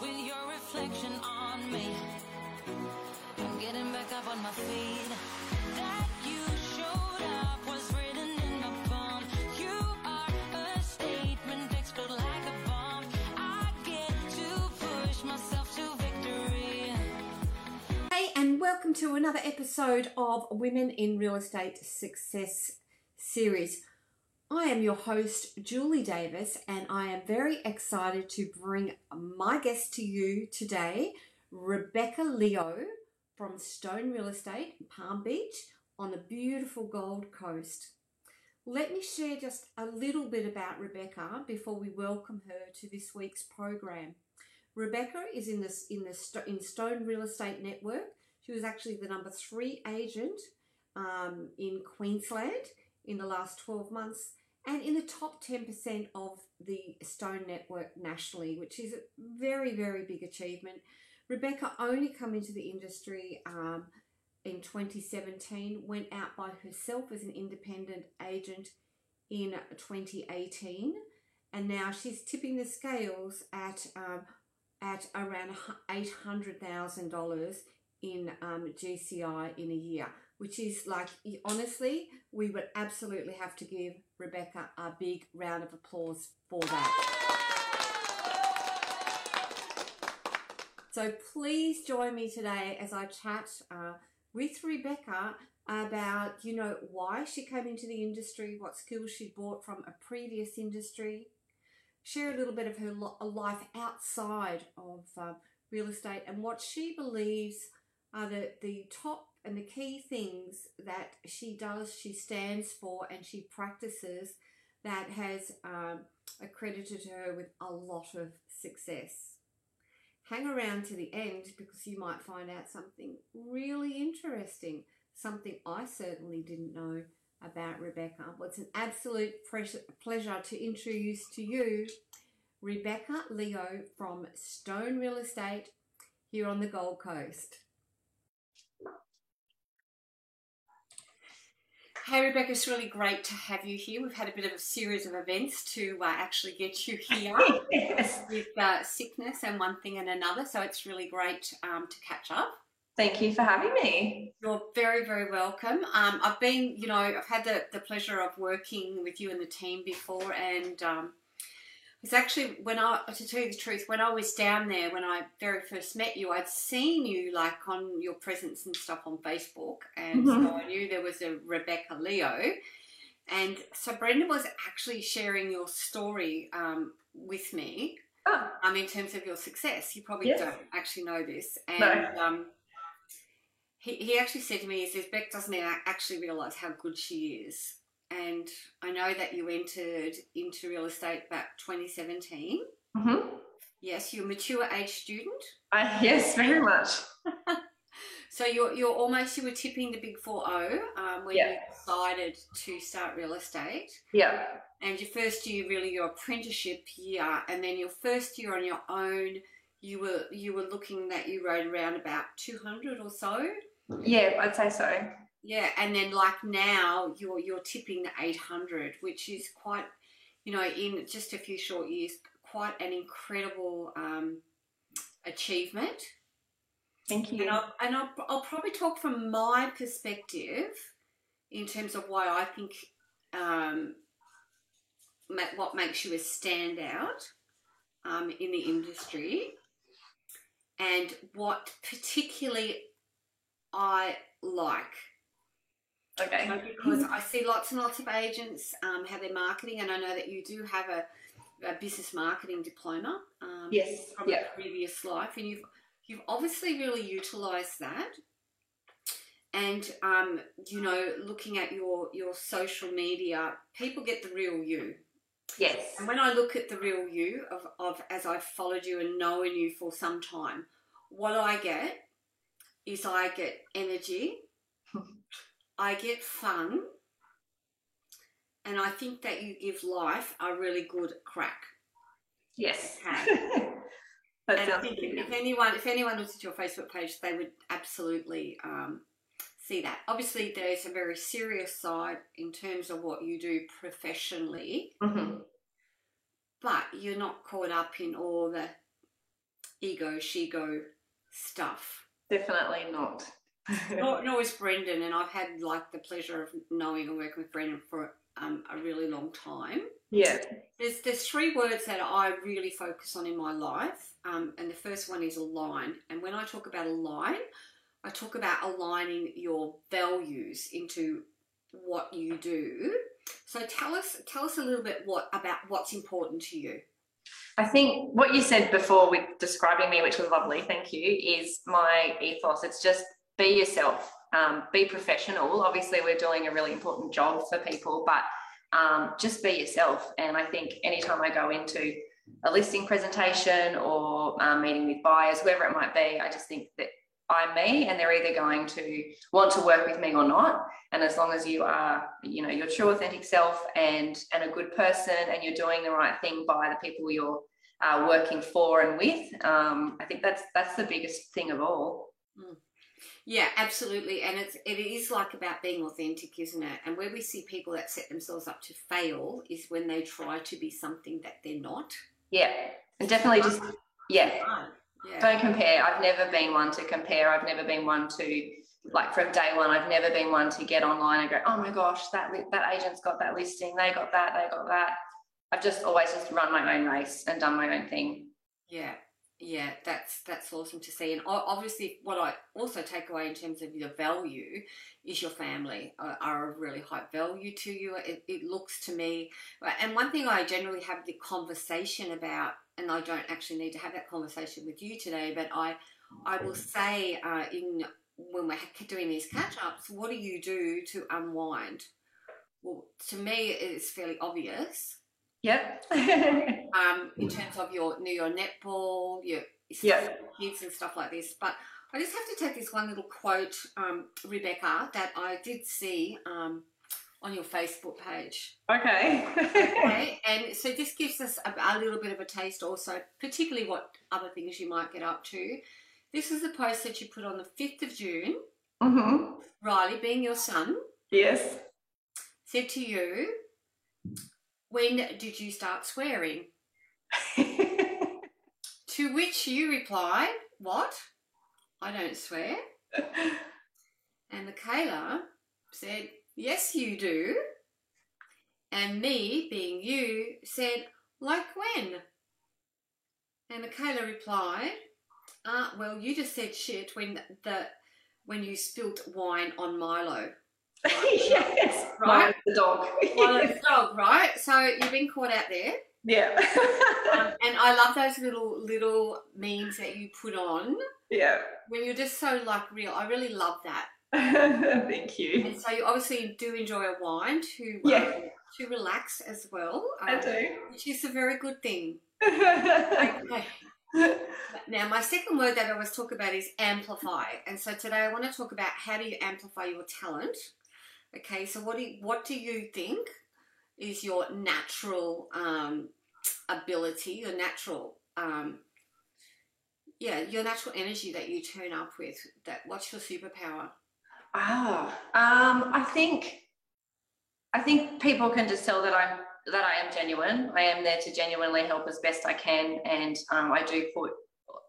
with your reflection on me. I'm getting back up on my feet. That you showed up was written in my palm. You are a statement, explode like a bomb. I get to push myself to victory. Hey, and welcome to another episode of Women in Real Estate Success series. I am your host, Julie Davis, and I am very excited to bring my guest to you today, Rebecca Leo from Stone Real Estate, Palm Beach, on the beautiful Gold Coast. Let me share just a little bit about Rebecca before we welcome her to this week's program. Rebecca is in this in the in Stone Real Estate Network. She was actually the number three agent um, in Queensland in the last 12 months and in the top 10% of the Stone Network nationally, which is a very, very big achievement. Rebecca only come into the industry um, in 2017, went out by herself as an independent agent in 2018, and now she's tipping the scales at um, at around eight hundred thousand dollars in um, GCI in a year, which is like honestly, we would absolutely have to give Rebecca a big round of applause for that. So please join me today as I chat uh, with Rebecca about you know why she came into the industry, what skills she brought from a previous industry, share a little bit of her life outside of uh, real estate and what she believes are the, the top and the key things that she does, she stands for, and she practices that has um, accredited her with a lot of success. Hang around to the end because you might find out something really interesting, something I certainly didn't know about Rebecca. Well, it's an absolute pleasure to introduce to you Rebecca Leo from Stone Real Estate here on the Gold Coast. Hey Rebecca, it's really great to have you here. We've had a bit of a series of events to uh, actually get you here Yes. with uh, sickness and one thing and another, so it's really great um, to catch up. Thank you for having me. You're very, very welcome. Um, I've been, you know, I've had the, the pleasure of working with you and the team before, and um, it's actually when I, to tell you the truth, when I was down there, when I very first met you, I'd seen you like on your presence and stuff on Facebook, and so Mhm. I knew there was a Rebecca Leo. And so Brendan was actually sharing your story um, with me Oh, um, in terms of your success. You probably Yes. don't actually know this. And No. um, he, he actually said to me, he says, Beck doesn't actually realise how good she is. And I know that you entered into real estate about 2017. hmm Yes, you're a mature age student. I, yes, very much. So you're, you're almost, you were tipping the big 4-0 um, when you decided to start real estate. Yeah, and your first year really your apprenticeship year and then your first year on your own you were you were looking that you rode around about 200 or so yeah, I'd say so. Yeah and then like now you're you're tipping the 800 which is quite you know in just a few short years quite an incredible um, achievement Thank you. and, I'll, and I'll, I'll probably talk from my perspective in terms of why I think um, what makes you a standout um, in the industry and what particularly I like. Okay. So because I see lots and lots of agents um, have their marketing, and I know that you do have a, a business marketing diploma. Um, Yes, from a previous life, and you've you've obviously really utilised that. And um, you know, looking at your your social media, people get the real you. Yes. And when I look at the real you of, of as I've followed you and known you for some time, what I get is I get energy, I get fun, and I think that you give life a really good crack. Yes. Okay. and I think if anyone if anyone looks at your Facebook page, they would absolutely um, see that. Obviously, there's a very serious side in terms of what you do professionally, Mhm. but you're not caught up in all the ego, she go stuff. Definitely not. Nor, nor is Brendan, and I've had like the pleasure of knowing and working with Brendan for um, a really long time. yeah. There's there's three words that I really focus on in my life, um, and the first one is align. And when I talk about align, I talk about aligning your values into what you do. So tell us tell us a little bit what about what's important to you. I think what you said before with describing me, which was lovely, thank you, is my ethos. It's just be yourself, um, be professional. Obviously, we're doing a really important job for people, but um, just be yourself. And I think anytime I go into a listing presentation or um, meeting with buyers, whoever it might be, I just think that I'm me and they're either going to want to work with me or not. And as long as you are, you know, your true authentic self and and a good person and you're doing the right thing by the people you're uh, working for and with, um, I think that's that's the biggest thing of all. Yeah, absolutely. And it's it is like about being authentic, isn't it? And where we see people that set themselves up to fail is when they try to be something that they're not. Yeah, and definitely just yeah. Yeah. don't compare. I've never been one to compare. I've never been one to like from day one. I've never been one to get online and go, oh my gosh, that li- that agent's got that listing. They got that. They got that. I've just always just run my own race and done my own thing. Yeah, yeah, that's that's awesome to see. And obviously, what I also take away in terms of your value is your family are, a really high value to you. It, it looks to me, and one thing I generally have the conversation about, and I don't actually need to have that conversation with you today, but I I will say uh, in when we're doing these catch ups, what do you do to unwind? Well, to me, it's fairly obvious Yep. um, in terms of your your netball, your with kids and stuff like this. But I just have to take this one little quote, um, Rebecca, that I did see um, on your Facebook page. okay. Okay, and so this gives us a, a little bit of a taste, also, particularly what other things you might get up to. This is a post that you put on the fifth of June. hmm Riley, being your son, Yes. said to you, "When did you start swearing?" To which you replied, What? I don't swear. And Michaela said, Yes, you do. And me, being you, said, Like when? And Michaela replied, uh, Well, you just said shit when the when you spilt wine on Milo. yes. Right. The dog. Milo's dog, right? So you've been caught out there. yeah. Um, and I love those little little memes that you put on yeah. when you're just so like real. I really love that. Thank you. And so you obviously do enjoy a wine to Yeah. um, to relax as well, I um, do. which is a very good thing. Okay. Now, my second word that I was talking about is amplify, and so today I want to talk about how do you amplify your talent. Okay, so what do you, what do you think is your natural um, ability, your natural um, yeah, your natural energy that you turn up with? That what's your superpower? Ah, um, I think I think people can just tell that I'm that I am genuine. I am there to genuinely help as best I can, and um, I do put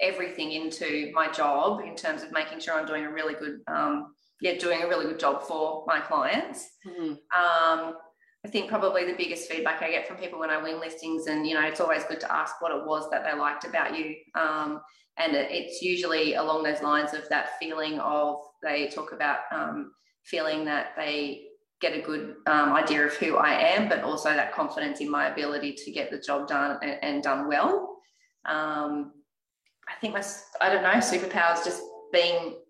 everything into my job in terms of making sure I'm doing a really good, um, yeah, doing a really good job for my clients. Mhm. Um, I think probably the biggest feedback I get from people when I win listings, and you know, it's always good to ask what it was that they liked about you. Um, and it- it's usually along those lines of that feeling of they talk about um, feeling that they get a good um, idea of who I am, but also that confidence in my ability to get the job done and, and done well. Um, I think my, I don't know, superpower is just being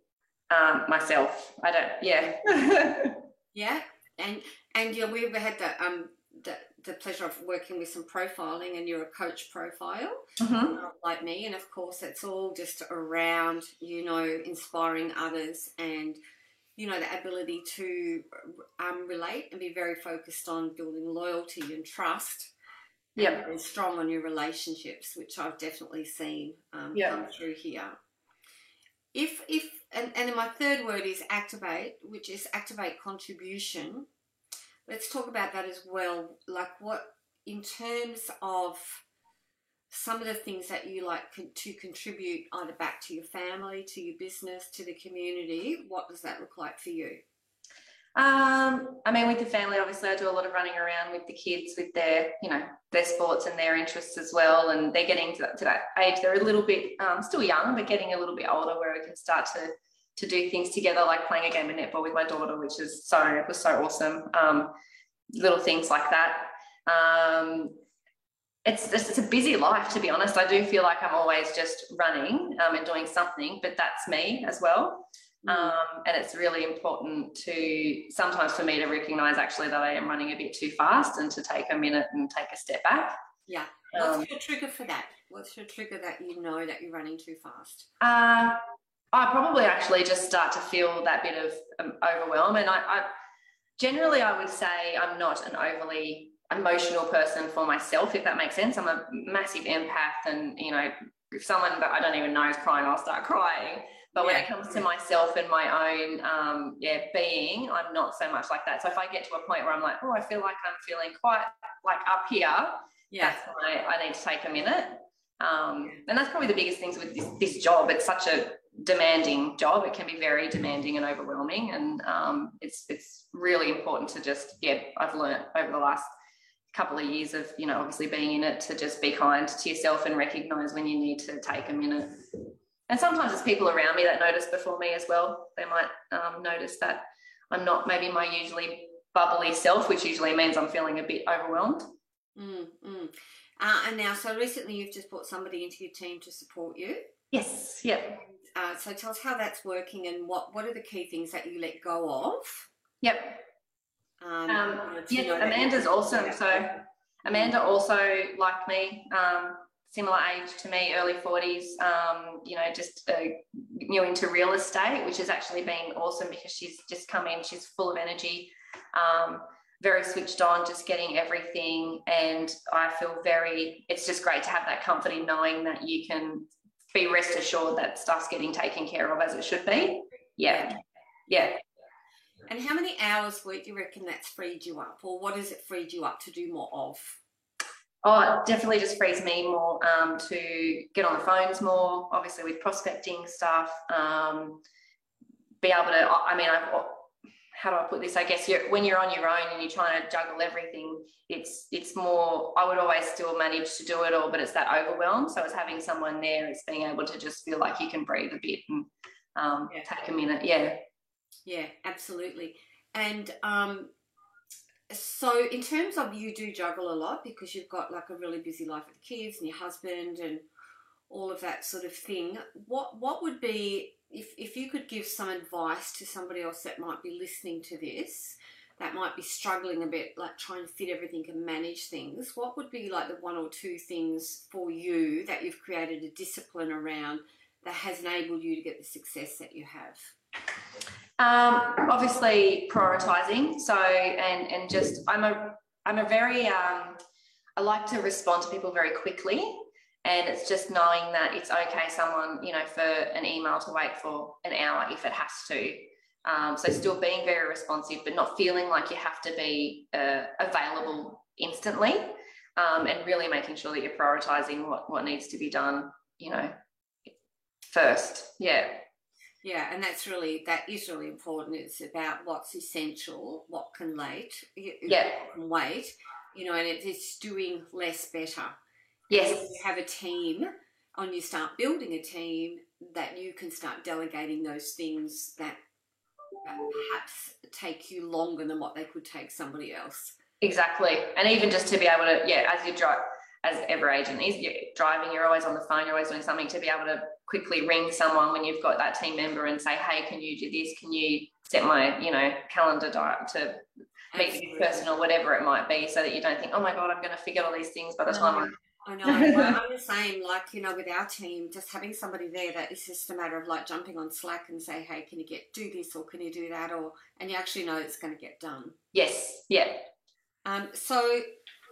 um, myself. I don't, yeah. Yeah, and and yeah, we've had the um the the pleasure of working with some profiling, and you're a coach profile Mhm. uh, like me, and of course it's all just around you know inspiring others and you know the ability to um, relate and be very focused on building loyalty and trust. Yeah and strong on your relationships, which I've definitely seen um, Yeah. come through here. If if and, and then my third word is activate, which is activate contribution. Let's talk about that as well. Like what in terms of some of the things that you like to contribute either back to your family, to your business, to the community? What does that look like for you? Um, I mean, with the family, obviously, I do a lot of running around with the kids with their, you know, their sports and their interests as well. And they're getting to that, to that age. They're a little bit um, still young, but getting a little bit older where we can start to to do things together, like playing a game of netball with my daughter, which is so it was so awesome. Um, little things like that. Um, it's it's a busy life, to be honest. I do feel like I'm always just running um, and doing something, but that's me as well. Mm. Um, and it's really important to sometimes for me to recognize actually that I am running a bit too fast and to take a minute and take a step back. Yeah. Um, What's your trigger for that? What's your trigger that you know that you're running too fast? uh, I probably actually just start to feel that bit of um, overwhelm. And I, I generally, I would say I'm not an overly emotional person for myself, if that makes sense. I'm a massive empath, and you know, if someone that I don't even know is crying, I'll start crying. But when Yeah. it comes to myself and my own, um, yeah, being, I'm not so much like that. So if I get to a point where I'm like, oh, I feel like I'm feeling quite like up here, that's when I, I need to take a minute. Um, and that's probably the biggest things with this, this job. It's such a demanding job. It can be very demanding and overwhelming. And um, it's it's really important to just, yeah, I've learned over the last couple of years of, you know, obviously being in it to just be kind to yourself and recognize when you need to take a minute. And sometimes it's people around me that notice before me as well. They might um, notice that I'm not maybe my usually bubbly self, which usually means I'm feeling a bit overwhelmed. Mm, mm. Uh, and now, so recently you've just brought somebody into your team to support you. Yes, yep. Uh, so tell us how that's working and what, what are the key things that you let go of? Yep. Um, Um, you yeah, know that you- Amanda's awesome. So Amanda also like me, um, similar age to me, early 40s, um, you know, just uh, new into real estate, which has actually been awesome because she's just come in, she's full of energy, um, very switched on, just getting everything. And I feel very, it's just great to have that comfort in knowing that you can be rest assured that stuff's getting taken care of as it should be. Yeah. Yeah. And how many hours week do you reckon that's freed you up, or what has it freed you up to do more of? Oh, it definitely just frees me more um, to get on the phones more, obviously with prospecting stuff. Um, be able to, I mean, I've, how do I put this? I guess you're, when you're on your own and you're trying to juggle everything, it's it's more. I would always still manage to do it all, but it's that overwhelm. So it's having someone there. It's being able to just feel like you can breathe a bit and um, Yeah. take a minute. Yeah. Yeah, absolutely. And um, so, in terms of you do juggle a lot because you've got like a really busy life with the kids and your husband and all of that sort of thing. What what would be if if you could give some advice to somebody else that might be listening to this? That might be struggling a bit, like trying to fit everything and manage things. What would be like the one or two things for you that you've created a discipline around that has enabled you to get the success that you have? Um, obviously prioritizing. So and and just I'm a I'm a very um, I like to respond to people very quickly. And it's just knowing that it's okay, someone, you know, for an email to wait for an hour if it has to. Um, so still being very responsive, but not feeling like you have to be uh, available instantly. Um, and really making sure that you're prioritizing what, what needs to be done, you know, first. Yeah. Yeah, and that's really that is really important. It's about what's essential, what can wait, Yeah. can wait, you know, and it's doing less better. Yes. You have a team, and you start building a team, that you can start delegating those things that, that perhaps take you longer than what they could take somebody else. Exactly. And even just to be able to, yeah, as you drive, as ever agent is, you're driving, you're always on the phone, you're always doing something to be able to quickly ring someone when you've got that team member and say, hey, can you do this? Can you set my, you know, calendar di- to meet this person or whatever it might be so that you don't think, oh my God, I'm going to forget all these things by the time I'm. I know. Well, I'm the same. Like you know, with our team, just having somebody there that is just a matter of like jumping on Slack and say, "Hey, can you get do this or can you do that?" Or and you actually know it's going to get done. Yes. Yeah. Um. So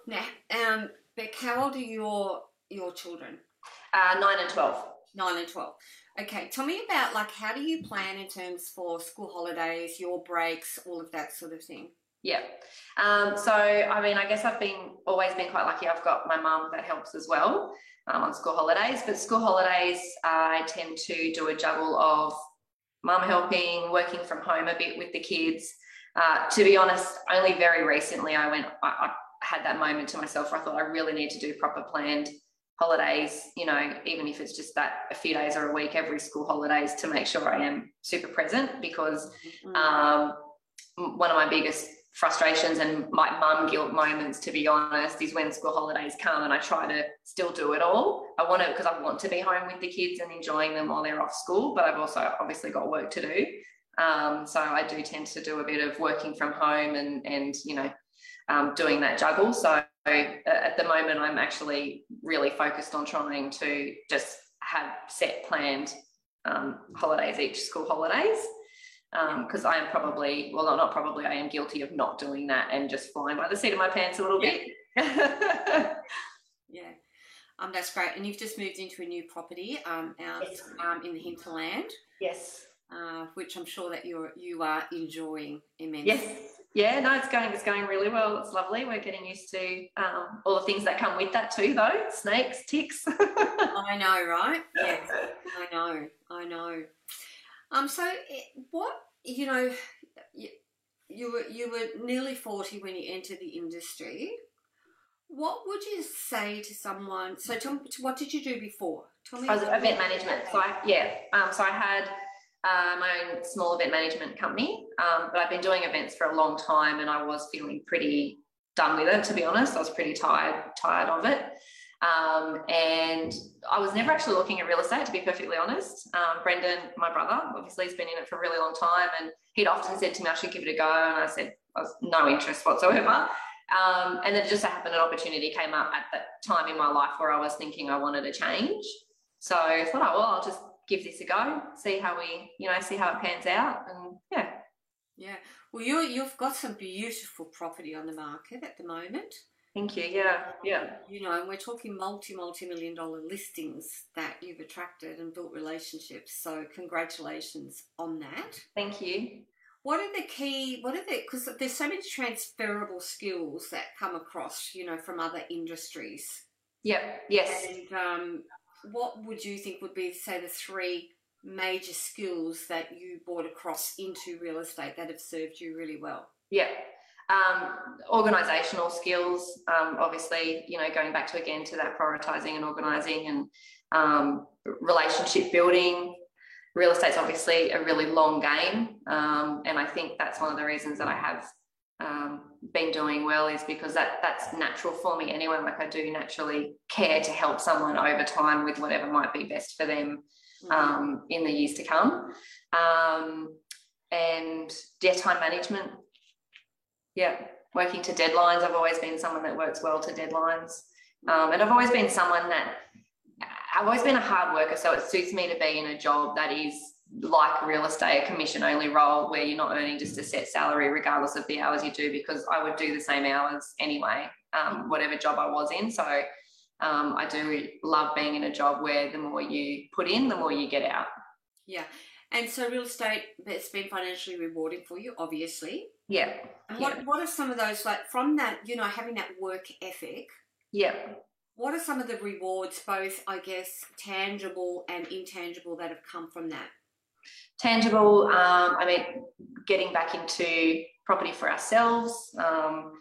now, um, Beck, how old are your your children? Uh, nine and 12. Nine and twelve. Okay, tell me about like how do you plan in terms for school holidays, your breaks, all of that sort of thing. Yeah. Um, so, I mean, I guess I've been always been quite lucky. I've got my mum that helps as well um, on school holidays. But school holidays, I tend to do a juggle of mum helping, working from home a bit with the kids. Uh, to be honest, only very recently I went, I, I had that moment to myself where I thought I really need to do proper planned holidays, you know, even if it's just that a few days or a week every school holidays to make sure I am super present because Mm. um, one of my biggest frustrations and my mum guilt moments, to be honest, is when school holidays come and I try to still do it all. I want to because I want to be home with the kids and enjoying them while they're off school, but I've also obviously got work to do. Um, so I do tend to do a bit of working from home and and you know um, doing that juggle. So uh, at the moment, I'm actually really focused on trying to just have set planned um, holidays each school holidays because I am probably, well, not probably, I am guilty of not doing that and just flying by the seat of my pants a little Yeah. bit. Yeah. Um, that's great. And you've just moved into a new property um, out Yes. um, in the hinterland, yes. uh, which I'm sure that you're you are enjoying immensely. Yes. Yeah, no, it's going, it's going really well. It's lovely. We're getting used to um, all the things that come with that too, though. Snakes, ticks. I know, right? Yes, I know, I know. Um, so eh, what you know, you, you were you were nearly forty when you entered the industry. What would you say to someone? So, tell me, what did you do before? Tell me. I was event management. So I, yeah, um, so I had uh, my own small event management company, um, but I've been doing events for a long time, and I was feeling pretty done with it. To be honest, I was pretty tired tired of it. Um, and I was never actually looking at real estate, to be perfectly honest. Um, Brendan, my brother, obviously, has been in it for a really long time, and he'd often said to me, I should give it a go. And I said, I was no interest whatsoever. Um, and then it just so happened an opportunity came up at that time in my life where I was thinking I wanted a change. So I thought, oh, well, I'll just give this a go, see how we, you know, see how it pans out. And yeah, Yeah. Well, you you've got some beautiful property on the market at the moment. thank you. Yeah, yeah. You know, and we're talking multi multi million dollar listings that you've attracted and built relationships. So congratulations on that. Thank you. What are the key? What are the? Because there's so many transferable skills that come across, you know, from other industries. Yep, yes. And um, what would you think would be, say, the three major skills that you brought across into real estate that have served you really well? Yeah. Um, organizational skills, um, obviously, you know, going back to again to that prioritizing and organizing and um, relationship building. Real estate's obviously a really long game. Um, and I think that's one of the reasons that I have been doing well is because that that's natural for me anyway. Like I do naturally care to help someone over time with whatever might be best for them um, in the years to come. Um, and yeah, time management. Yeah, working to deadlines. I've always been someone that works well to deadlines. Um, and I've always been someone that I've always been a hard worker. So it suits me to be in a job that is like real estate, a commission only role where you're not earning just a set salary regardless of the hours you do, because I would do the same hours anyway, um, whatever job I was in. So um, I do love being in a job where the more you put in, the more you get out. Yeah. And so real estate it's been financially rewarding for you, obviously. Yeah. And what what are some of those like from that, you know, having that work ethic, Yeah. what are some of the rewards, both I guess tangible and intangible that have come from that? Tangible. Um, I mean, getting back into property for ourselves, um,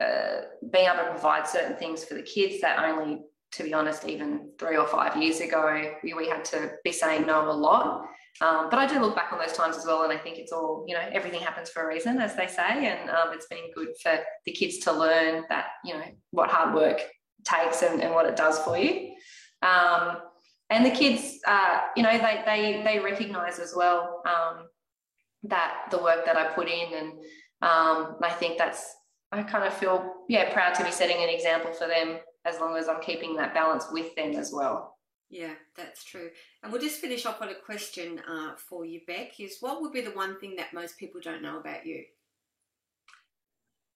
uh, being able to provide certain things for the kids that only, to be honest, even three or five years ago, we, we had to be saying no a lot. Um, but I do look back on those times as well, and I think it's all, you know, everything happens for a reason, as they say, and um, it's been good for the kids to learn that, you know, what hard work takes and, and what it does for you. Um, and the kids, uh, you know, they they they recognise as well um, that the work that I put in, and um, I think that's I kind of feel yeah proud to be setting an example for them as long as I'm keeping that balance with them as well. Yeah, that's true. And we'll just finish off on a question uh, for you, Beck. Is what would be the one thing that most people don't know about you?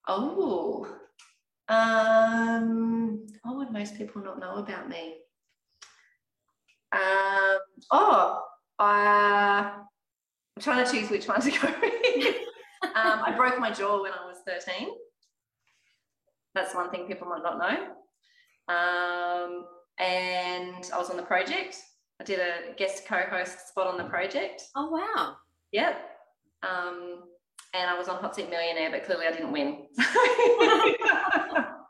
Oh, um, what would most people not know about me? Um, oh, uh, I'm trying to choose which one to go with. um, I broke my jaw when I was 13. That's one thing people might not know. Um, and I was on the project. I did a guest co-host spot on the project. Oh wow. Yep. Um, and I was on Hot Seat Millionaire, but clearly I didn't win.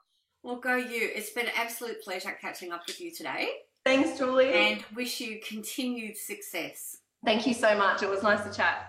Well, go you. It's been an absolute pleasure catching up with you today Thanks, Julie. and wish you continued success. Thank you so much. It was nice to chat.